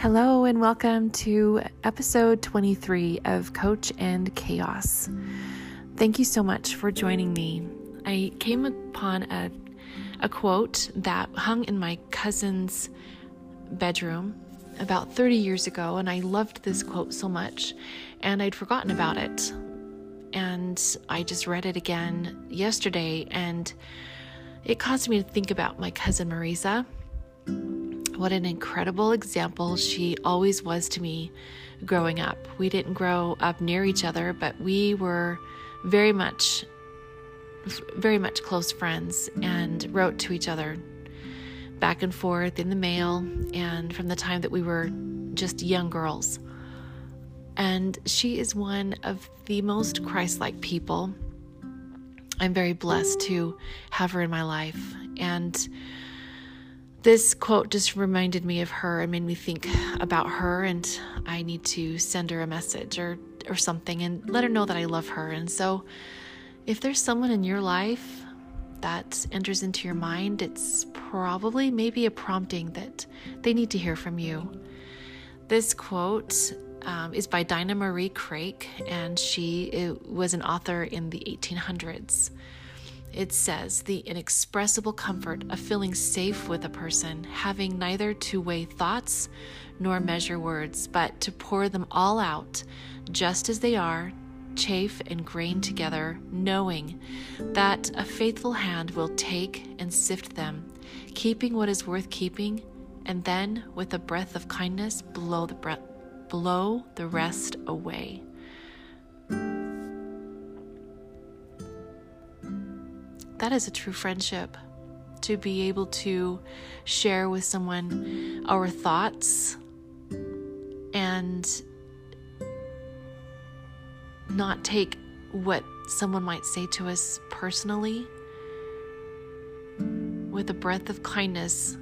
Hello, and welcome to episode 23 of Coach and Chaos. Thank you so much for joining me. I came upon a, a quote that hung in my cousin's bedroom about 30 years ago, and I loved this quote so much, and I'd forgotten about it. And I just read it again yesterday, and it caused me to think about my cousin Marisa what an incredible example she always was to me growing up. We didn't grow up near each other, but we were very much very much close friends and wrote to each other back and forth in the mail and from the time that we were just young girls. And she is one of the most Christ like people. I'm very blessed to have her in my life. And this quote just reminded me of her and made me think about her and I need to send her a message or or something and let her know that I love her. And so if there's someone in your life that enters into your mind, it's probably maybe a prompting that they need to hear from you. This quote um, is by Dinah Marie Craik, and she was an author in the 1800s. It says the inexpressible comfort of feeling safe with a person, having neither to weigh thoughts nor measure words, but to pour them all out just as they are, chafe and grain together, knowing that a faithful hand will take and sift them, keeping what is worth keeping, and then with a breath of kindness blow the blow the rest away. That is a true friendship to be able to share with someone our thoughts and not take what someone might say to us personally with a breath of kindness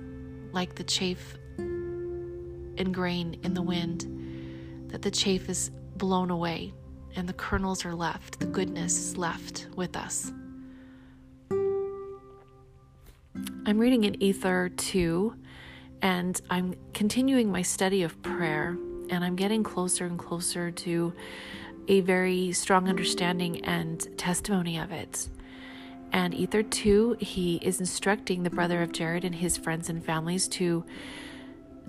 like the chaff and grain in the wind that the chaff is blown away and the kernels are left the goodness is left with us I'm reading in Ether 2, and I'm continuing my study of prayer, and I'm getting closer and closer to a very strong understanding and testimony of it. And Ether 2, he is instructing the brother of Jared and his friends and families to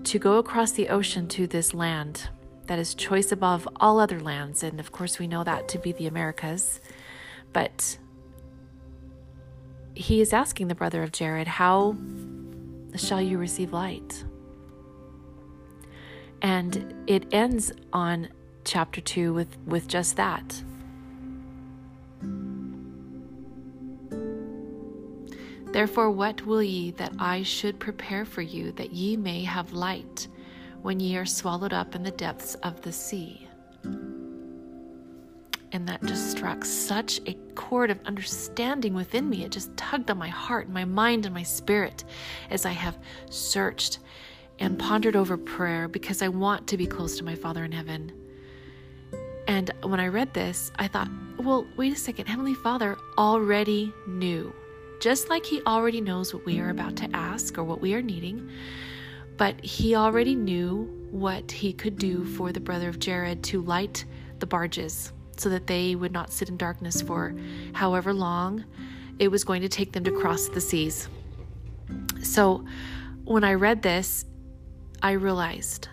to go across the ocean to this land that is choice above all other lands. And of course, we know that to be the Americas. But he is asking the brother of Jared, How shall you receive light? And it ends on chapter 2 with, with just that. Therefore, what will ye that I should prepare for you, that ye may have light when ye are swallowed up in the depths of the sea? And that just struck such a chord of understanding within me. It just tugged on my heart, and my mind, and my spirit as I have searched and pondered over prayer because I want to be close to my Father in heaven. And when I read this, I thought, well, wait a second. Heavenly Father already knew, just like He already knows what we are about to ask or what we are needing, but He already knew what He could do for the brother of Jared to light the barges so that they would not sit in darkness for however long it was going to take them to cross the seas. So when I read this, I realized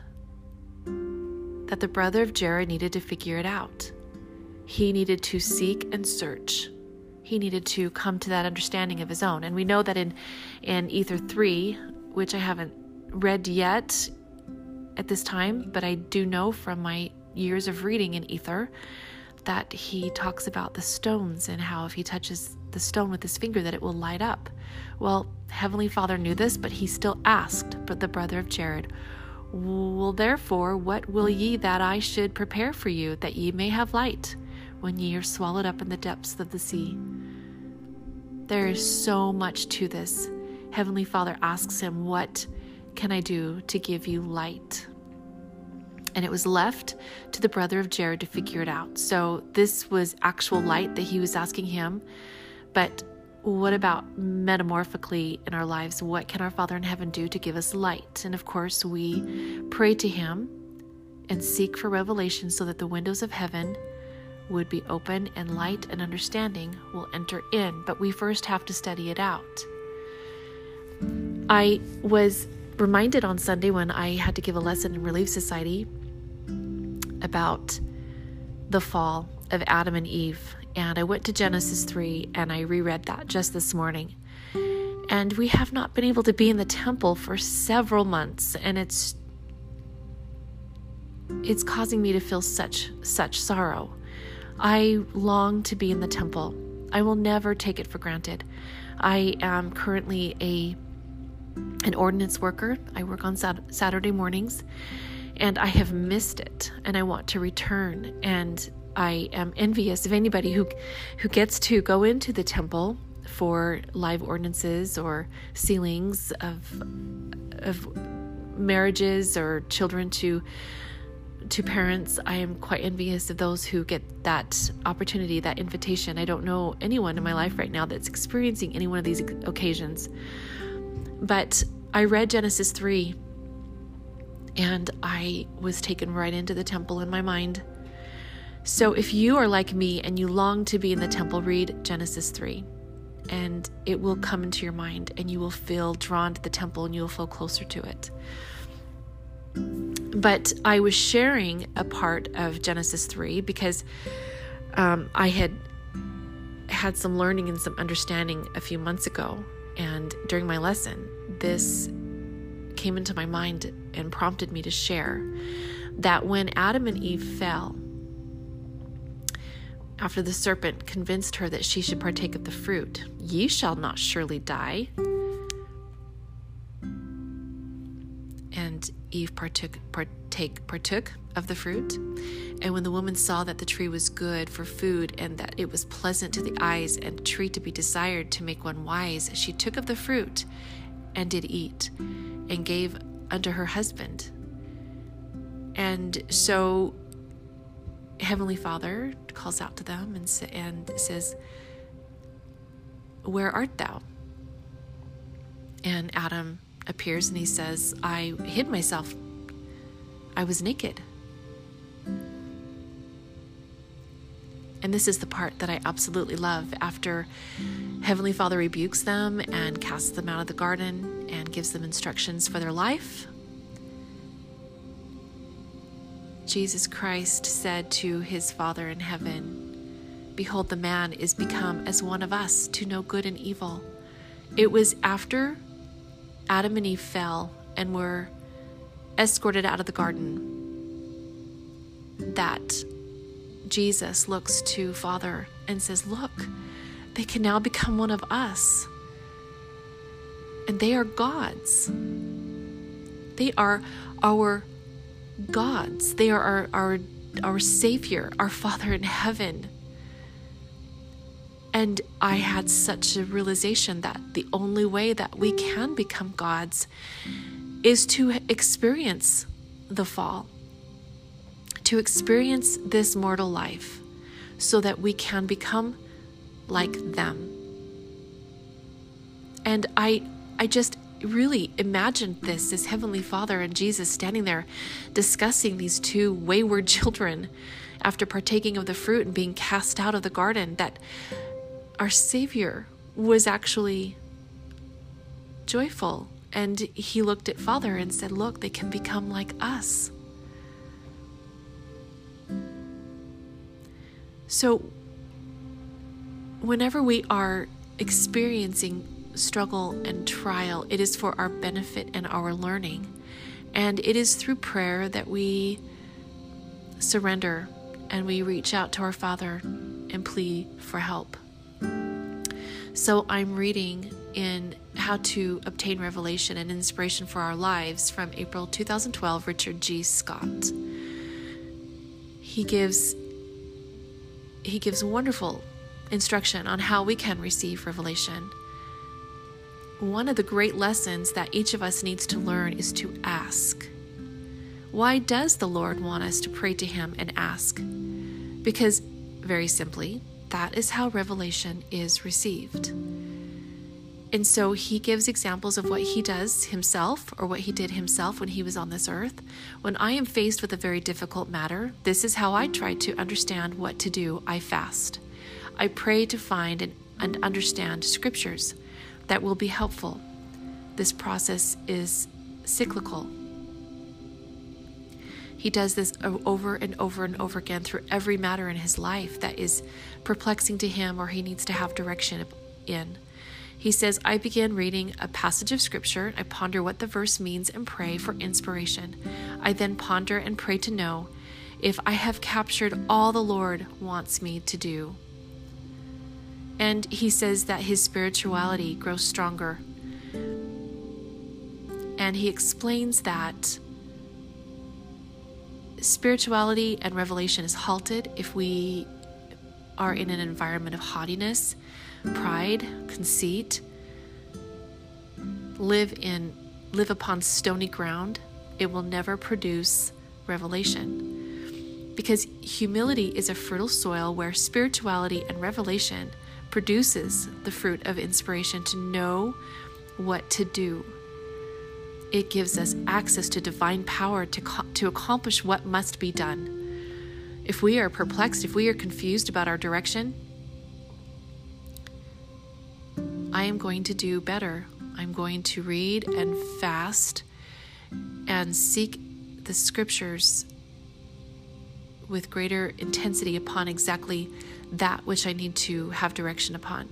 that the brother of Jared needed to figure it out. He needed to seek and search. He needed to come to that understanding of his own. And we know that in, in Ether 3, which I haven't read yet at this time, but I do know from my years of reading in Ether that he talks about the stones and how if he touches the stone with his finger that it will light up. Well, Heavenly Father knew this, but he still asked but the brother of Jared, Well, therefore, what will ye that I should prepare for you, that ye may have light when ye are swallowed up in the depths of the sea? There is so much to this. Heavenly Father asks him, What can I do to give you light? And it was left to the brother of Jared to figure it out. So this was actual light that he was asking him, but what about metamorphically in our lives? What can our Father in heaven do to give us light? And of course, we pray to Him and seek for revelation so that the windows of heaven would be open and light and understanding will enter in. But we first have to study it out. I was reminded on Sunday when I had to give a lesson in Relief Society about the fall of Adam and Eve. And I went to Genesis 3 and I reread that just this morning. And we have not been able to be in the temple for several months and it's it's causing me to feel such such sorrow. I long to be in the temple. I will never take it for granted. I am currently a an ordinance worker. I work on Saturday mornings and I have missed it and I want to return and I am envious of anybody who who gets to go into the temple for live ordinances or sealings of of marriages or children to to parents. I am quite envious of those who get that opportunity, that invitation. I don't know anyone in my life right now that's experiencing any one of these occasions. But I read Genesis 3 and I was taken right into the temple in my mind. So if you are like me and you long to be in the temple, read Genesis 3 and it will come into your mind and you will feel drawn to the temple and you will feel closer to it. But I was sharing a part of Genesis 3 because um, I had had some learning and some understanding a few months ago. And during my lesson, this came into my mind and prompted me to share that when Adam and Eve fell, after the serpent convinced her that she should partake of the fruit, ye shall not surely die. And Eve partook, partake, partook of the fruit. And when the woman saw that the tree was good for food and that it was pleasant to the eyes and a tree to be desired to make one wise, she took of the fruit and did eat and gave unto her husband. And so Heavenly Father calls out to them and, and says, Where art thou? And Adam appears and he says, I hid myself. I was naked. And this is the part that I absolutely love. After Heavenly Father rebukes them and casts them out of the garden and gives them instructions for their life, Jesus Christ said to his Father in heaven, Behold, the man is become as one of us to know good and evil. It was after Adam and Eve fell and were escorted out of the garden that Jesus looks to Father and says, Look, they can now become one of us. And they are gods. They are our gods. They are our, our, our Savior, our Father in heaven. And I had such a realization that the only way that we can become gods is to experience the fall to experience this mortal life so that we can become like them. And I I just really imagined this as Heavenly Father and Jesus standing there discussing these two wayward children after partaking of the fruit and being cast out of the garden that our Savior was actually joyful. And he looked at Father and said, Look, they can become like us. So, whenever we are experiencing struggle and trial, it is for our benefit and our learning. And it is through prayer that we surrender and we reach out to our Father and plea for help. So, I'm reading in How to Obtain Revelation and Inspiration for Our Lives from April 2012, Richard G. Scott. He gives he gives wonderful instruction on how we can receive revelation. One of the great lessons that each of us needs to learn is to ask. Why does the Lord want us to pray to Him and ask? Because, very simply, that is how revelation is received. And so he gives examples of what he does himself or what he did himself when he was on this earth. When I am faced with a very difficult matter, this is how I try to understand what to do. I fast. I pray to find and, and understand scriptures that will be helpful. This process is cyclical. He does this over and over and over again through every matter in his life that is perplexing to him or he needs to have direction in. He says, I begin reading a passage of scripture. I ponder what the verse means and pray for inspiration. I then ponder and pray to know if I have captured all the Lord wants me to do. And he says that his spirituality grows stronger. And he explains that spirituality and revelation is halted if we are in an environment of haughtiness pride, conceit, live in live upon stony ground, it will never produce revelation. Because humility is a fertile soil where spirituality and revelation produces the fruit of inspiration to know what to do. It gives us access to divine power to, to accomplish what must be done. If we are perplexed, if we are confused about our direction, I am going to do better. I'm going to read and fast and seek the scriptures with greater intensity upon exactly that which I need to have direction upon.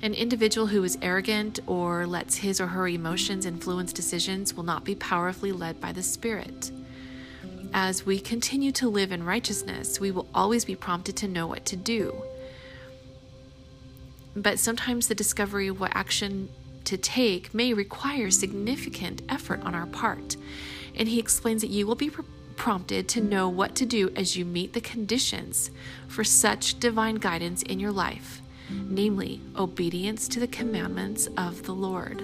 An individual who is arrogant or lets his or her emotions influence decisions will not be powerfully led by the Spirit. As we continue to live in righteousness, we will always be prompted to know what to do. But sometimes the discovery of what action to take may require significant effort on our part. And he explains that you will be prompted to know what to do as you meet the conditions for such divine guidance in your life, namely, obedience to the commandments of the Lord.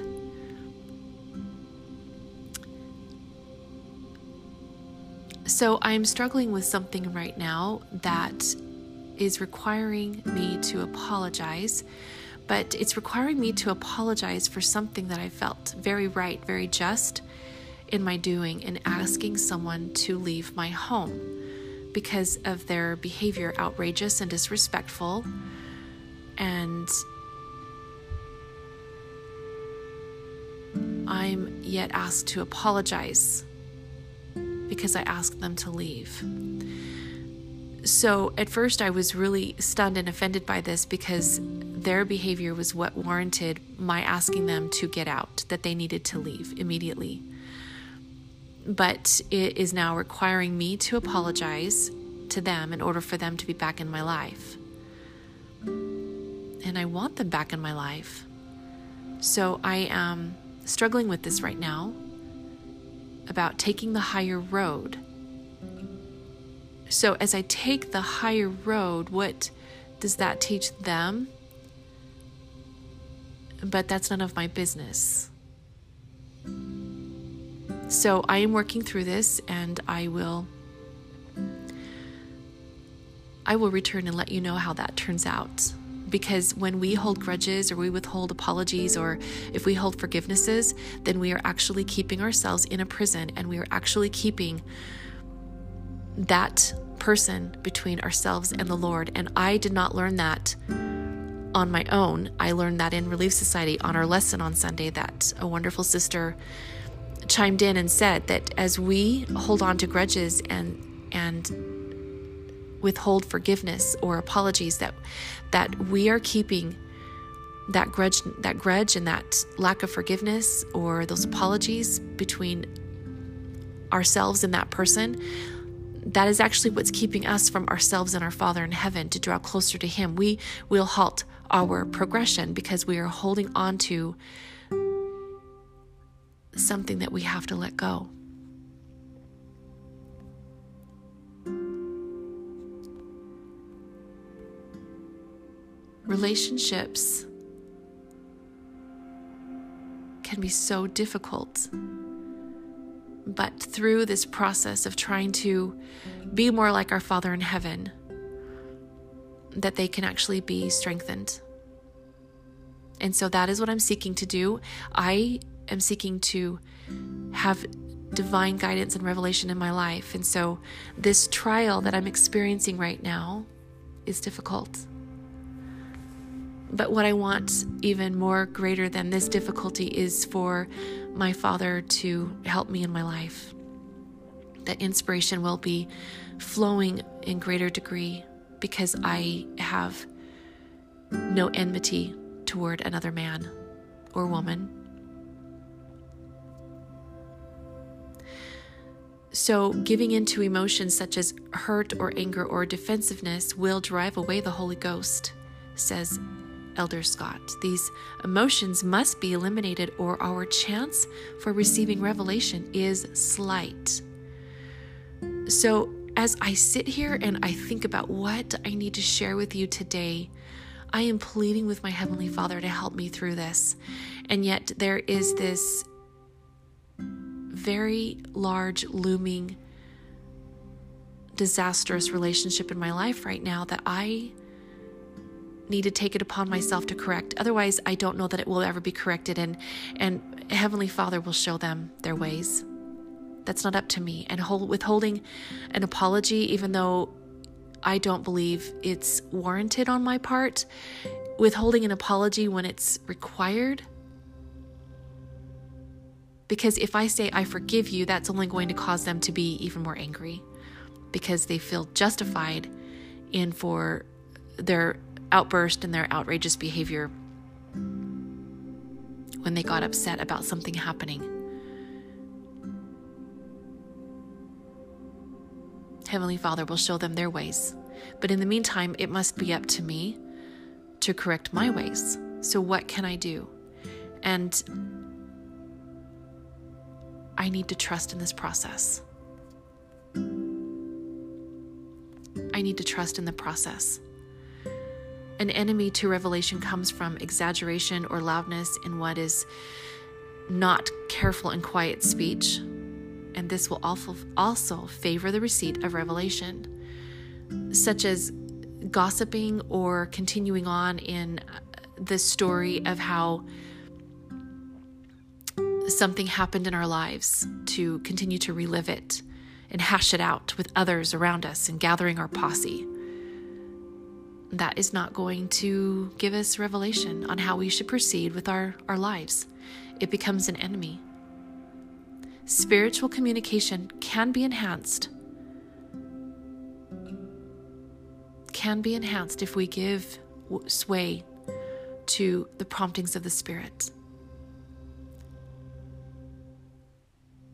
So, I'm struggling with something right now that is requiring me to apologize, but it's requiring me to apologize for something that I felt very right, very just in my doing in asking someone to leave my home because of their behavior outrageous and disrespectful and I'm yet asked to apologize because I asked them to leave. So at first, I was really stunned and offended by this because their behavior was what warranted my asking them to get out, that they needed to leave immediately. But it is now requiring me to apologize to them in order for them to be back in my life. And I want them back in my life. So I am struggling with this right now about taking the higher road so, as I take the higher road, what does that teach them? But that's none of my business. So, I am working through this and I will. I will return and let you know how that turns out. Because when we hold grudges or we withhold apologies or if we hold forgivenesses, then we are actually keeping ourselves in a prison and we are actually keeping that person between ourselves and the Lord. And I did not learn that on my own. I learned that in Relief Society on our lesson on Sunday that a wonderful sister chimed in and said that as we hold on to grudges and and withhold forgiveness or apologies that that we are keeping that grudge that grudge and that lack of forgiveness or those apologies between ourselves and that person that is actually what's keeping us from ourselves and our Father in heaven to draw closer to Him. We will halt our progression because we are holding on to something that we have to let go. Relationships can be so difficult but through this process of trying to be more like our Father in heaven, that they can actually be strengthened And so that is what I'm seeking to do. I am seeking to have divine guidance and revelation in my life. And so this trial that I'm experiencing right now is difficult. But what I want even more greater than this difficulty is for my Father to help me in my life. That inspiration will be flowing in greater degree because I have no enmity toward another man or woman. So, giving into emotions such as hurt or anger or defensiveness will drive away the Holy Ghost, says Elder Scott. These emotions must be eliminated, or our chance for receiving revelation is slight. So, as I sit here and I think about what I need to share with you today, I am pleading with my Heavenly Father to help me through this. And yet, there is this very large, looming, disastrous relationship in my life right now that I need to take it upon myself to correct. Otherwise, I don't know that it will ever be corrected and and Heavenly Father will show them their ways. That's not up to me. And hold, withholding an apology even though I don't believe it's warranted on my part, withholding an apology when it's required because if I say I forgive you, that's only going to cause them to be even more angry because they feel justified in for their outburst and their outrageous behavior when they got upset about something happening. Heavenly Father will show them their ways. But in the meantime, it must be up to me to correct my ways. So, what can I do? And I need to trust in this process. I need to trust in the process. An enemy to revelation comes from exaggeration or loudness in what is not careful and quiet speech, and this will also favor the receipt of revelation, such as gossiping or continuing on in the story of how something happened in our lives to continue to relive it and hash it out with others around us and gathering our posse. That is not going to give us revelation on how we should proceed with our, our lives. It becomes an enemy. Spiritual communication can be enhanced. Can be enhanced if we give sway to the promptings of the Spirit.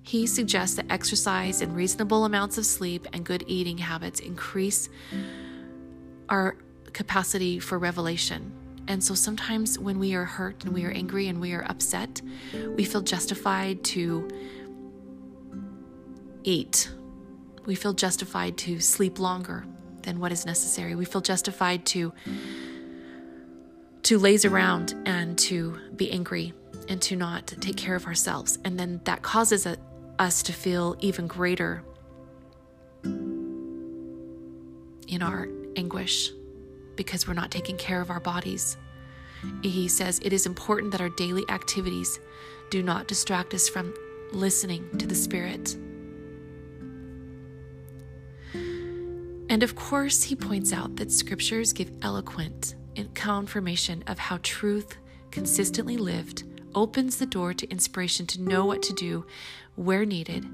He suggests that exercise and reasonable amounts of sleep and good eating habits increase our capacity for revelation. And so sometimes when we are hurt and we are angry and we are upset, we feel justified to eat. We feel justified to sleep longer than what is necessary. We feel justified to to laze around and to be angry and to not take care of ourselves. And then that causes a, us to feel even greater in our anguish because we're not taking care of our bodies. He says it is important that our daily activities do not distract us from listening to the Spirit. And of course, he points out that scriptures give eloquent confirmation of how truth, consistently lived, opens the door to inspiration to know what to do where needed,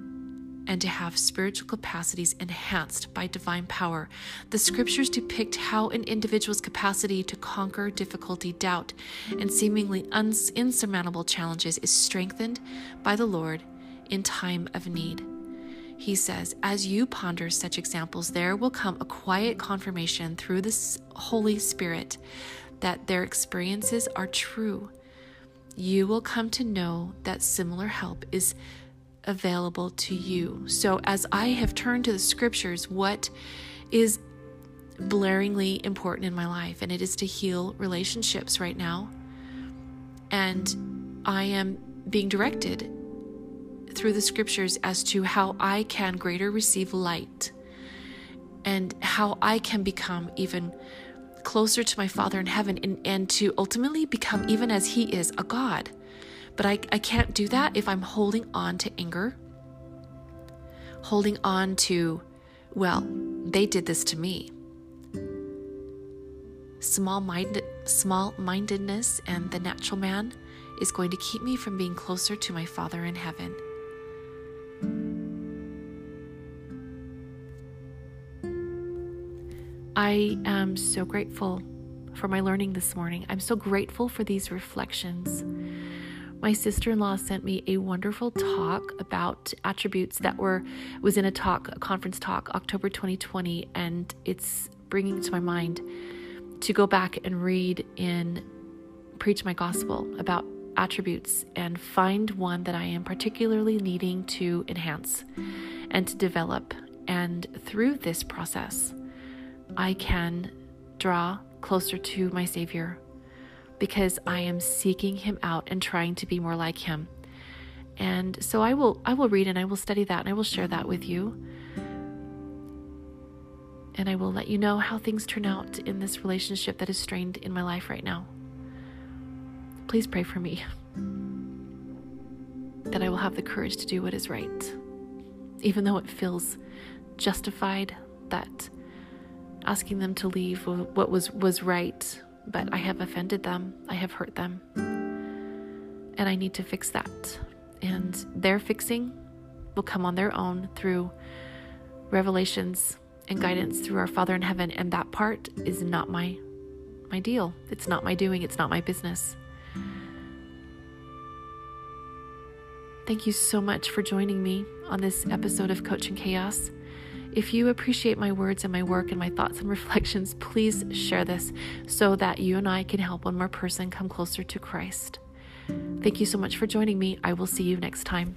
and to have spiritual capacities enhanced by divine power. The scriptures depict how an individual's capacity to conquer difficulty, doubt, and seemingly uns- insurmountable challenges is strengthened by the Lord in time of need. He says, As you ponder such examples, there will come a quiet confirmation through the Holy Spirit that their experiences are true. You will come to know that similar help is available to you. So, as I have turned to the scriptures, what is blaringly important in my life? And it is to heal relationships right now. And I am being directed through the scriptures as to how I can greater receive light and how I can become even closer to my Father in heaven and, and to ultimately become even as He is a God. But I, I can't do that if I'm holding on to anger, holding on to, well, they did this to me. Small minded small mindedness and the natural man is going to keep me from being closer to my Father in heaven. I am so grateful for my learning this morning. I'm so grateful for these reflections. My sister-in-law sent me a wonderful talk about attributes that were was in a talk, a conference talk, October 2020, and it's bringing to my mind to go back and read in Preach My Gospel about attributes and find one that I am particularly needing to enhance and to develop. And through this process, I can draw closer to my Savior because I am seeking him out and trying to be more like him. And so I will I will read and I will study that and I will share that with you. And I will let you know how things turn out in this relationship that is strained in my life right now. Please pray for me that I will have the courage to do what is right, even though it feels justified that asking them to leave what was was right, but I have offended them, I have hurt them, and I need to fix that. And their fixing will come on their own through revelations and guidance through our Father in heaven, and that part is not my my deal. It's not my doing, it's not my business. Thank you so much for joining me on this episode of Coach in Chaos. If you appreciate my words and my work and my thoughts and reflections, please share this so that you and I can help one more person come closer to Christ. Thank you so much for joining me. I will see you next time.